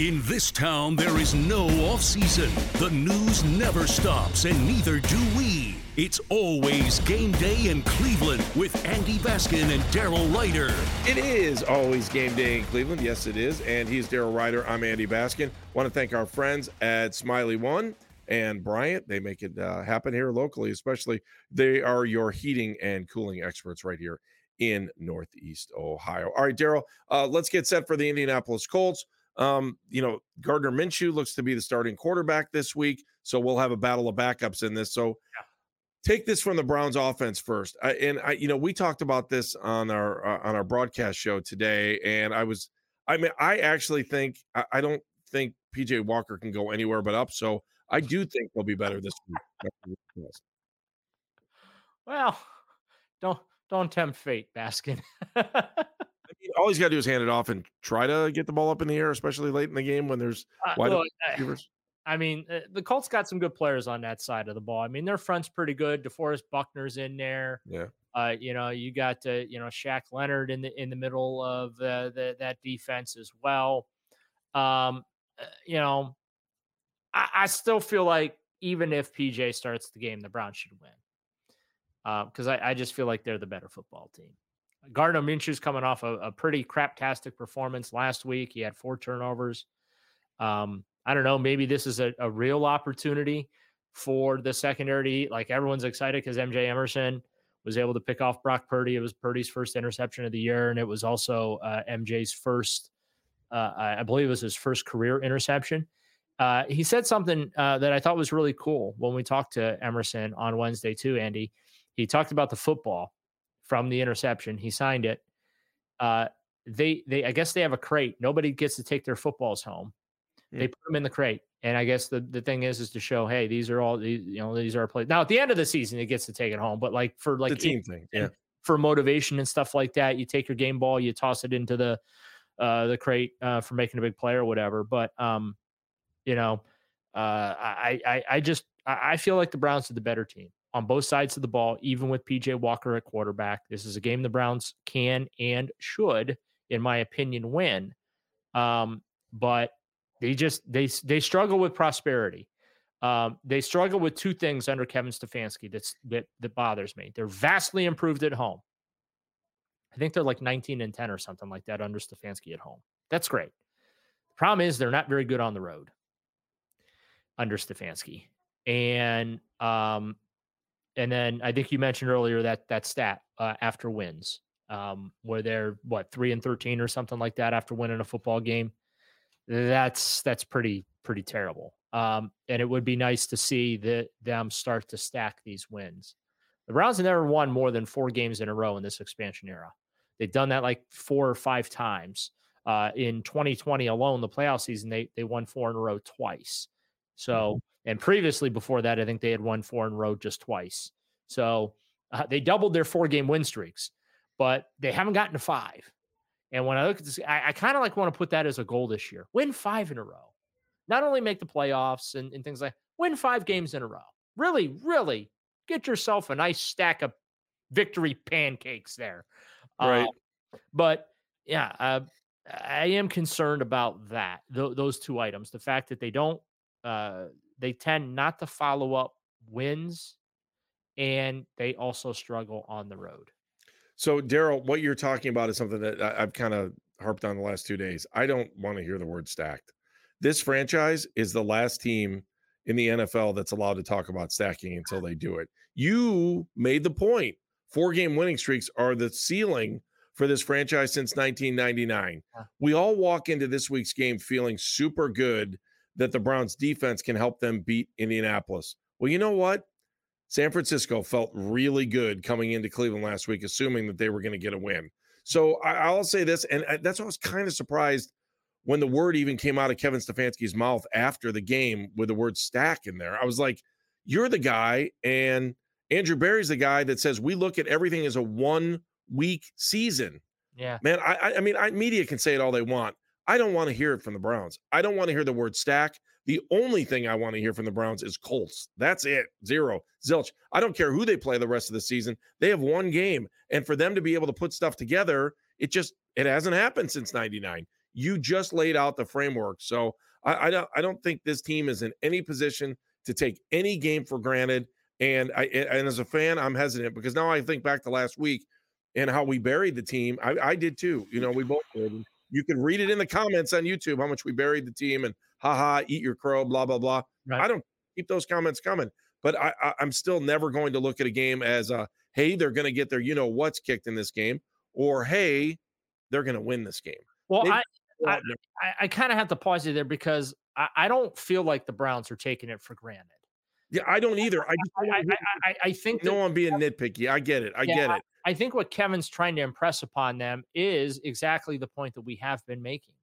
In this town, there is no off season. The news never stops, and neither do we. It's always game day in Cleveland with Andy Baskin and Daryl Ruiter. It is always game day in Cleveland. Yes, it is. And he's Daryl Ruiter. I'm Andy Baskin. Want to thank our friends at Smylie One and Bryant. They make it uh, happen here locally, especially. They are your heating and cooling experts right here in Northeast Ohio. All right, Daryl, uh, let's get set for the Indianapolis Colts. Um, you know, Gardner Minshew looks to be the starting quarterback this week, so we'll have a battle of backups in this. So, yeah. take this from the Browns offense first. I, and I, you know, we talked about this on our uh, on our broadcast show today, and I was, I mean, I actually think I, I don't think PJ Walker can go anywhere but up. So I do think he'll be better this week. Well, don't don't tempt fate, Baskin. all he's got to do is hand it off and try to get the ball up in the air, especially late in the game when there's uh, wide look, receivers. I mean, uh, the Colts got some good players on that side of the ball. I mean, their front's pretty good. DeForest Buckner's in there. Yeah. Uh, you know, you got uh, you know Shaq Leonard in the in the middle of uh, the, that defense as well. Um, uh, you know, I, I, still feel like even if PJ starts the game, the Browns should win because uh, I, I just feel like they're the better football team. Gardner Minshew's coming off a, a pretty craptastic performance last week. He had four turnovers. Um, I don't know. Maybe this is a, a real opportunity for the secondary. Like everyone's excited because MJ Emerson was able to pick off Brock Purdy. It was Purdy's first interception of the year, and it was also uh, MJ's first, uh, I believe it was his first career interception. Uh, he said something uh, that I thought was really cool when we talked to Emerson on Wednesday, too, Andy. He talked about the football from the interception. He signed it. Uh, they they I guess they have a crate. Nobody gets to take their footballs home. Mm. They put them in the crate, and I guess the, the thing is is to show, hey, these are all these you know these are plays. Now at the end of the season, it gets to take it home, but like for like the team thing, yeah, for motivation and stuff like that, you take your game ball, you toss it into the uh, the crate uh, for making a big play or whatever. But um, you know, uh, I I I just I feel like the Browns are the better team on both sides of the ball, even with PJ Walker at quarterback. This is a game the Browns can and should, in my opinion, win. Um, but they just they they struggle with prosperity. Um, they struggle with two things under Kevin Stefanski that's that that bothers me. They're vastly improved at home. I think they're like 19 and 10 or something like that under Stefanski at home. That's great. The problem is they're not very good on the road under Stefanski. And um, and then I think you mentioned earlier that that stat uh, after wins, um, where they're what three and thirteen or something like that after winning a football game. That's that's pretty pretty terrible. Um, and it would be nice to see that them start to stack these wins. The Browns have never won more than four games in a row in this expansion era. They've done that like four or five times. Uh, in 2020 alone, the playoff season, they they won four in a row twice. So mm-hmm. And previously, before that, I think they had won four in a row just twice. So uh, they doubled their four game win streaks, but they haven't gotten to five. And when I look at this, I, I kind of like want to put that as a goal this year win five in a row. Not only make the playoffs and, and things like win five games in a row. Really, really get yourself a nice stack of victory pancakes there. Right. Uh, but yeah, uh, I am concerned about that, th- those two items. The fact that they don't uh, they tend not to follow up wins and they also struggle on the road. So, Daryl, what you're talking about is something that I've kind of harped on the last two days. I don't want to hear the word stacked. This franchise is the last team in the NFL that's allowed to talk about stacking until they do it. You made the point. Four game winning streaks are the ceiling for this franchise since 1999. We all walk into this week's game feeling super good that the Browns defense can help them beat Indianapolis. Well, you know what? San Francisco felt really good coming into Cleveland last week, assuming that they were going to get a win. So I, will say this, and uh, that's why I was kind of surprised when the word even came out of Kevin Stefanski's mouth after the game with the word stack in there. I was like, you're the guy, and Andrew Berry's the guy that says we look at everything as a one week season. Yeah. Man, I, I mean, I, media can say it all they want. I don't want to hear it from the Browns. I don't want to hear the word stack. The only thing I want to hear from the Browns is Colts. That's it. Zero. Zilch. I don't care who they play the rest of the season. They have one game. And for them to be able to put stuff together, it just it hasn't happened since 99. You just laid out the framework. So I, I don't I don't think this team is in any position to take any game for granted. And I and as a fan, I'm hesitant because now I think back to last week and how we buried the team. I, I did too. You know, we both did. You can read it in the comments on YouTube how much we buried the team and haha, eat your crow, blah blah blah. Right. I don't keep those comments coming, but I, I I'm still never going to look at a game as a hey, they're going to get their you know what's kicked in this game, or hey, they're going to win this game. Well, I, I, I, I kind of have to pause you there because I, I don't feel like the Browns are taking it for granted. Yeah, I don't either. I just I, I, I, think no one being nitpicky. I get it. I yeah, get it. I think what Kevin's trying to impress upon them is exactly the point that we have been making.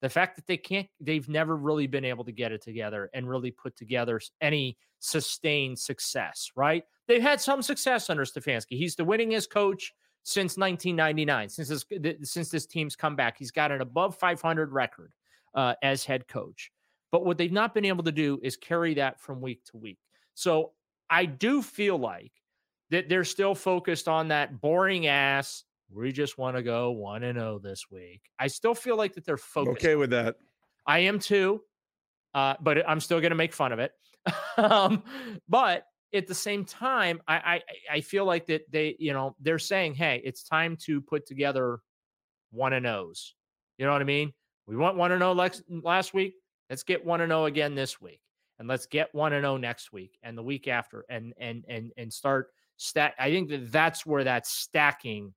The fact that they can't, they've never really been able to get it together and really put together any sustained success, right? They've had some success under Stefanski. He's the winningest coach since 1999, since this, since this team's come back. He's got an above 500 record uh, as head coach. But what they've not been able to do is carry that from week to week. So I do feel like that they're still focused on that boring ass. We just want to go one and zero oh this week. I still feel like that they're focused. Okay with that. I am too, uh, but I'm still going to make fun of it. um, but at the same time, I, I I feel like that they you know they're saying, hey, it's time to put together one and O's. You know what I mean? We want one and zero last week. Let's get 1 and 0 again this week. And let's get 1 and 0 next week and the week after and and and and start stack I think that that's where that stacking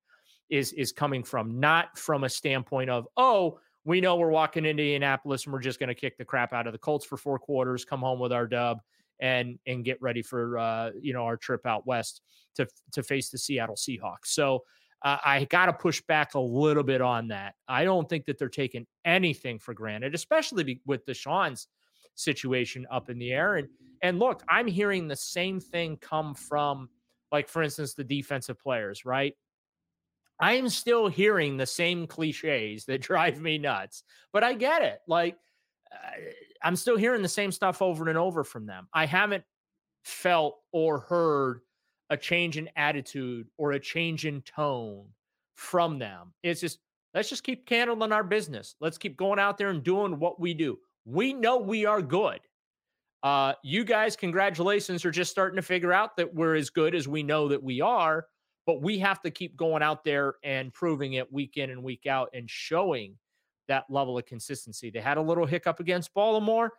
is is coming from, not from a standpoint of, "Oh, we know we're walking into Indianapolis and we're just going to kick the crap out of the Colts for four quarters, come home with our dub and and get ready for uh, you know our trip out west to to face the Seattle Seahawks." So uh, I got to push back a little bit on that. I don't think that they're taking anything for granted, especially be, with Deshaun's situation up in the air. And and look, I'm hearing the same thing come from, like for instance, the defensive players, right? I am still hearing the same cliches that drive me nuts, but I get it. Like I'm still hearing the same stuff over and over from them. I haven't felt or heard a change in attitude or a change in tone from them. It's just, let's just keep handling our business. Let's keep going out there and doing what we do. We know we are good. Uh, you guys, congratulations, are just starting to figure out that we're as good as we know that we are, but we have to keep going out there and proving it week in and week out and showing that level of consistency. They had a little hiccup against Baltimore.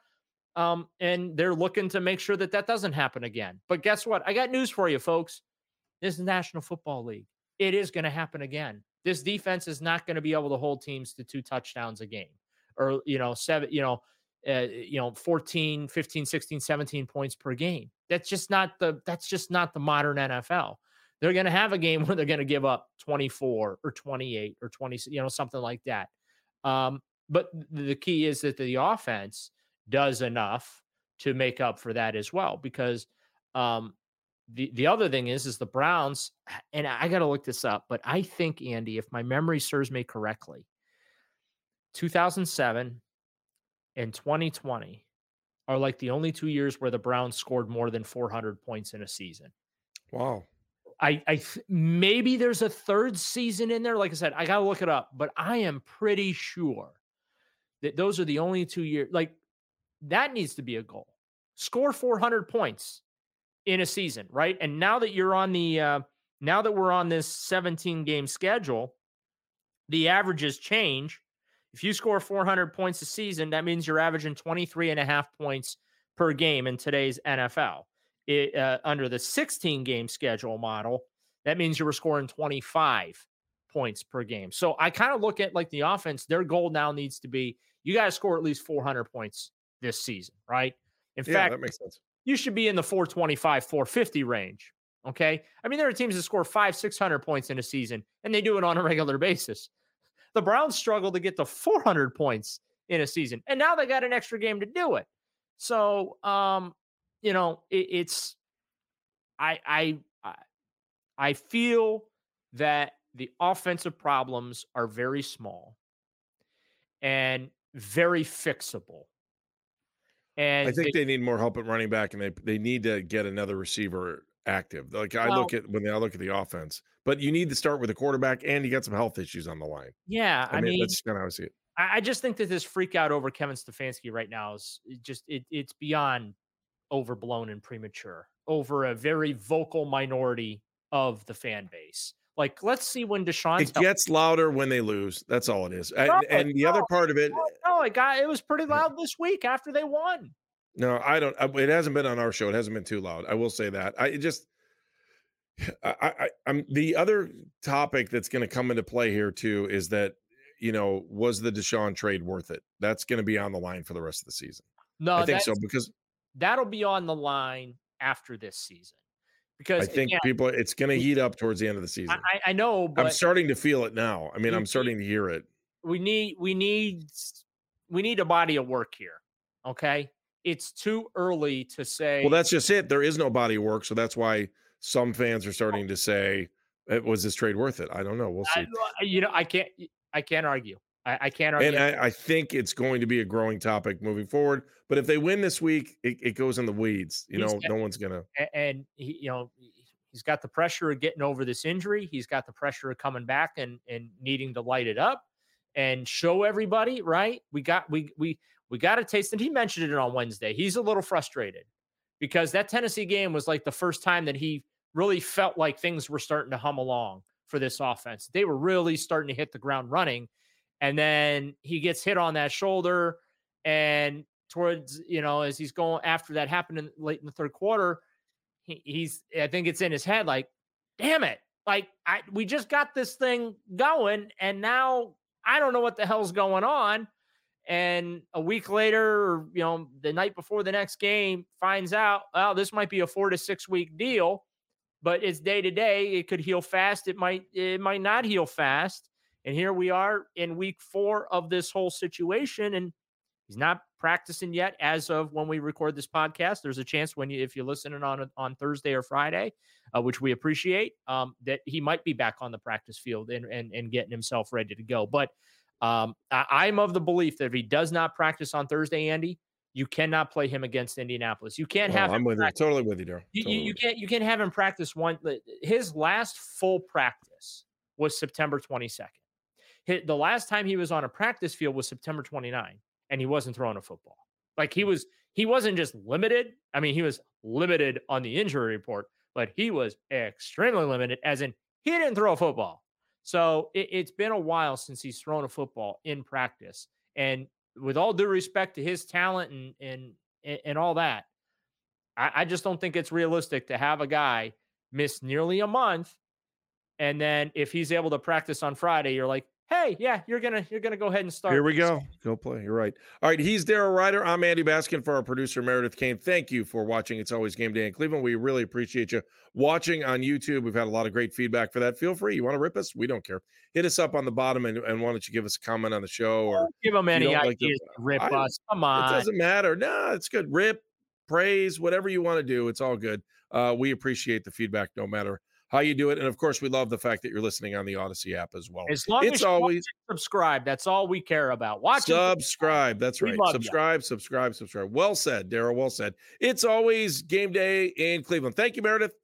Um, and they're looking to make sure that that doesn't happen again. But guess what? I got news for you, folks. This is National Football League. It is going to happen again. This defense is not going to be able to hold teams to two touchdowns a game or, you know, seven, you know, uh, you know 14 15 16 17 points per game that's just not the that's just not the modern nfl they're going to have a game where they're going to give up 24 or 28 or 20 you know something like that um, but the key is that the offense does enough to make up for that as well. Because um, the the other thing is, is the Browns, and I got to look this up, but I think Andy, if my memory serves me correctly, 2007 and 2020 are like the only two years where the Browns scored more than 400 points in a season. Wow. I, I maybe there's a third season in there. Like I said, I gotta look it up, but I am pretty sure that those are the only two years. Like that needs to be a goal. Score 400 points in a season, right? And now that you're on the uh, now that we're on this 17 game schedule, the averages change. If you score 400 points a season, that means you're averaging 23 and a half points per game in today's NFL. It, uh, under the 16 game schedule model, that means you were scoring 25 points per game. So I kind of look at like the offense, their goal now needs to be you got to score at least 400 points this season, right? In yeah, fact, that makes sense. You should be in the 425, 450 range. Okay. I mean, there are teams that score five, 600 points in a season, and they do it on a regular basis. The Browns struggle to get to 400 points in a season, and now they got an extra game to do it. So, um, you know, it, it's, I, I, I feel that the offensive problems are very small and very fixable. And I think they, they, need more help at running back, and they they need to get another receiver active. Like I well, look at when I look at the offense, but you need to start with the quarterback, and you got some health issues on the line. Yeah, I, I mean, mean, that's kind of how I see it. I, I just think that this freak out over Kevin Stefanski right now is just it, it's beyond overblown and premature over a very vocal minority of the fan base. Like, let's see when Deshaun. It gets louder when they lose. That's all it is. No, and, and the other part of it. It got it was pretty loud this week after they won. No, I don't. uh, It hasn't been on our show. It hasn't been too loud. I will say that. I just. I, I, I'm the other topic that's going to come into play here too is that you know was the Deshaun trade worth it? That's going to be on the line for the rest of the season. No, I think so because that'll be on the line after this season because I think again, people it's going to heat up towards the end of the season. I, I know, I'm starting to feel it now. I mean, I'm starting to hear it. we need we need we need a body of work here. Okay, it's too early to say. Well, that's just it. There is no body of work, so that's why some fans are starting to say, "Eh, "Was this trade worth it?" I don't know. We'll see. I, you know, I can't I can't argue. I, I can't argue. and I, I think it's going to be a growing topic moving forward. But if they win this week, it, it goes in the weeds. You He's know, got- no one's gonna. And he, you know he's got the pressure of getting over this injury he's got the pressure of coming back and and needing to light it up and show everybody right? We got we we we got a taste and he mentioned it on wednesday. He's a little frustrated because that tennessee game was like the first time that he really felt like things were starting to hum along for this offense. They were really starting to hit the ground running and then he gets hit on that shoulder and towards you know as he's going after that happened in late in the third quarter he, he's I think it's in his head like, damn it, like I we just got this thing going, and now I don't know what the hell's going on. And a week later, or you know, the night before the next game, finds out, oh, this might be a four to six week deal, but it's day to day. It could heal fast. It might it might not heal fast. And here we are in week four of this whole situation, and He's not practicing yet as of when we record this podcast. There's a chance when you, if you're listening on on Thursday or Friday, uh, which we appreciate, um, that he might be back on the practice field and and, and getting himself ready to go. But um, I, I'm of the belief that if he does not practice on Thursday, Andy, you cannot play him against Indianapolis. You can't Oh, have I'm him with you. practice- Totally with you, Daryl. you, Totally you, you you. can't you can't have him practice one. His last full practice was September 22nd. Hit, the last time he was on a practice field was September 29, and he wasn't throwing a football. Like he was, he wasn't just limited. I mean, he was limited on the injury report, but he was extremely limited, as in he didn't throw a football. So it, it's been a while since he's thrown a football in practice. And with all due respect to his talent and and and, and all that, I, I just don't think it's realistic to have a guy miss nearly a month, and then if he's able to practice on Friday, you're like, hey, yeah, you're gonna you're gonna go ahead and start. Here we go. Go play. You're right. All right. He's Daryl Ruiter. I'm Andy Baskin for our producer, Meredith Kane. Thank you for watching. It's always game day in Cleveland. We really appreciate you watching on YouTube. We've had a lot of great feedback for that. Feel free. You want to rip us? We don't care. Hit us up on the bottom and, and why don't you give us a comment on the show or Give him any don't like ideas to rip I- us. Come on. it doesn't matter. No, it's good. Rip, praise, whatever you want to do. It's all good. Uh, we appreciate the feedback no matter how you do it. And of course, we love the fact that you're listening on the Audacy app as well. As long as It's you always subscribe, that's all we care about. Watch subscribe. That's right. Subscribe, subscribe, subscribe. Well said, Daryl. Well said. It's always game day in Cleveland. Thank you, Meredith.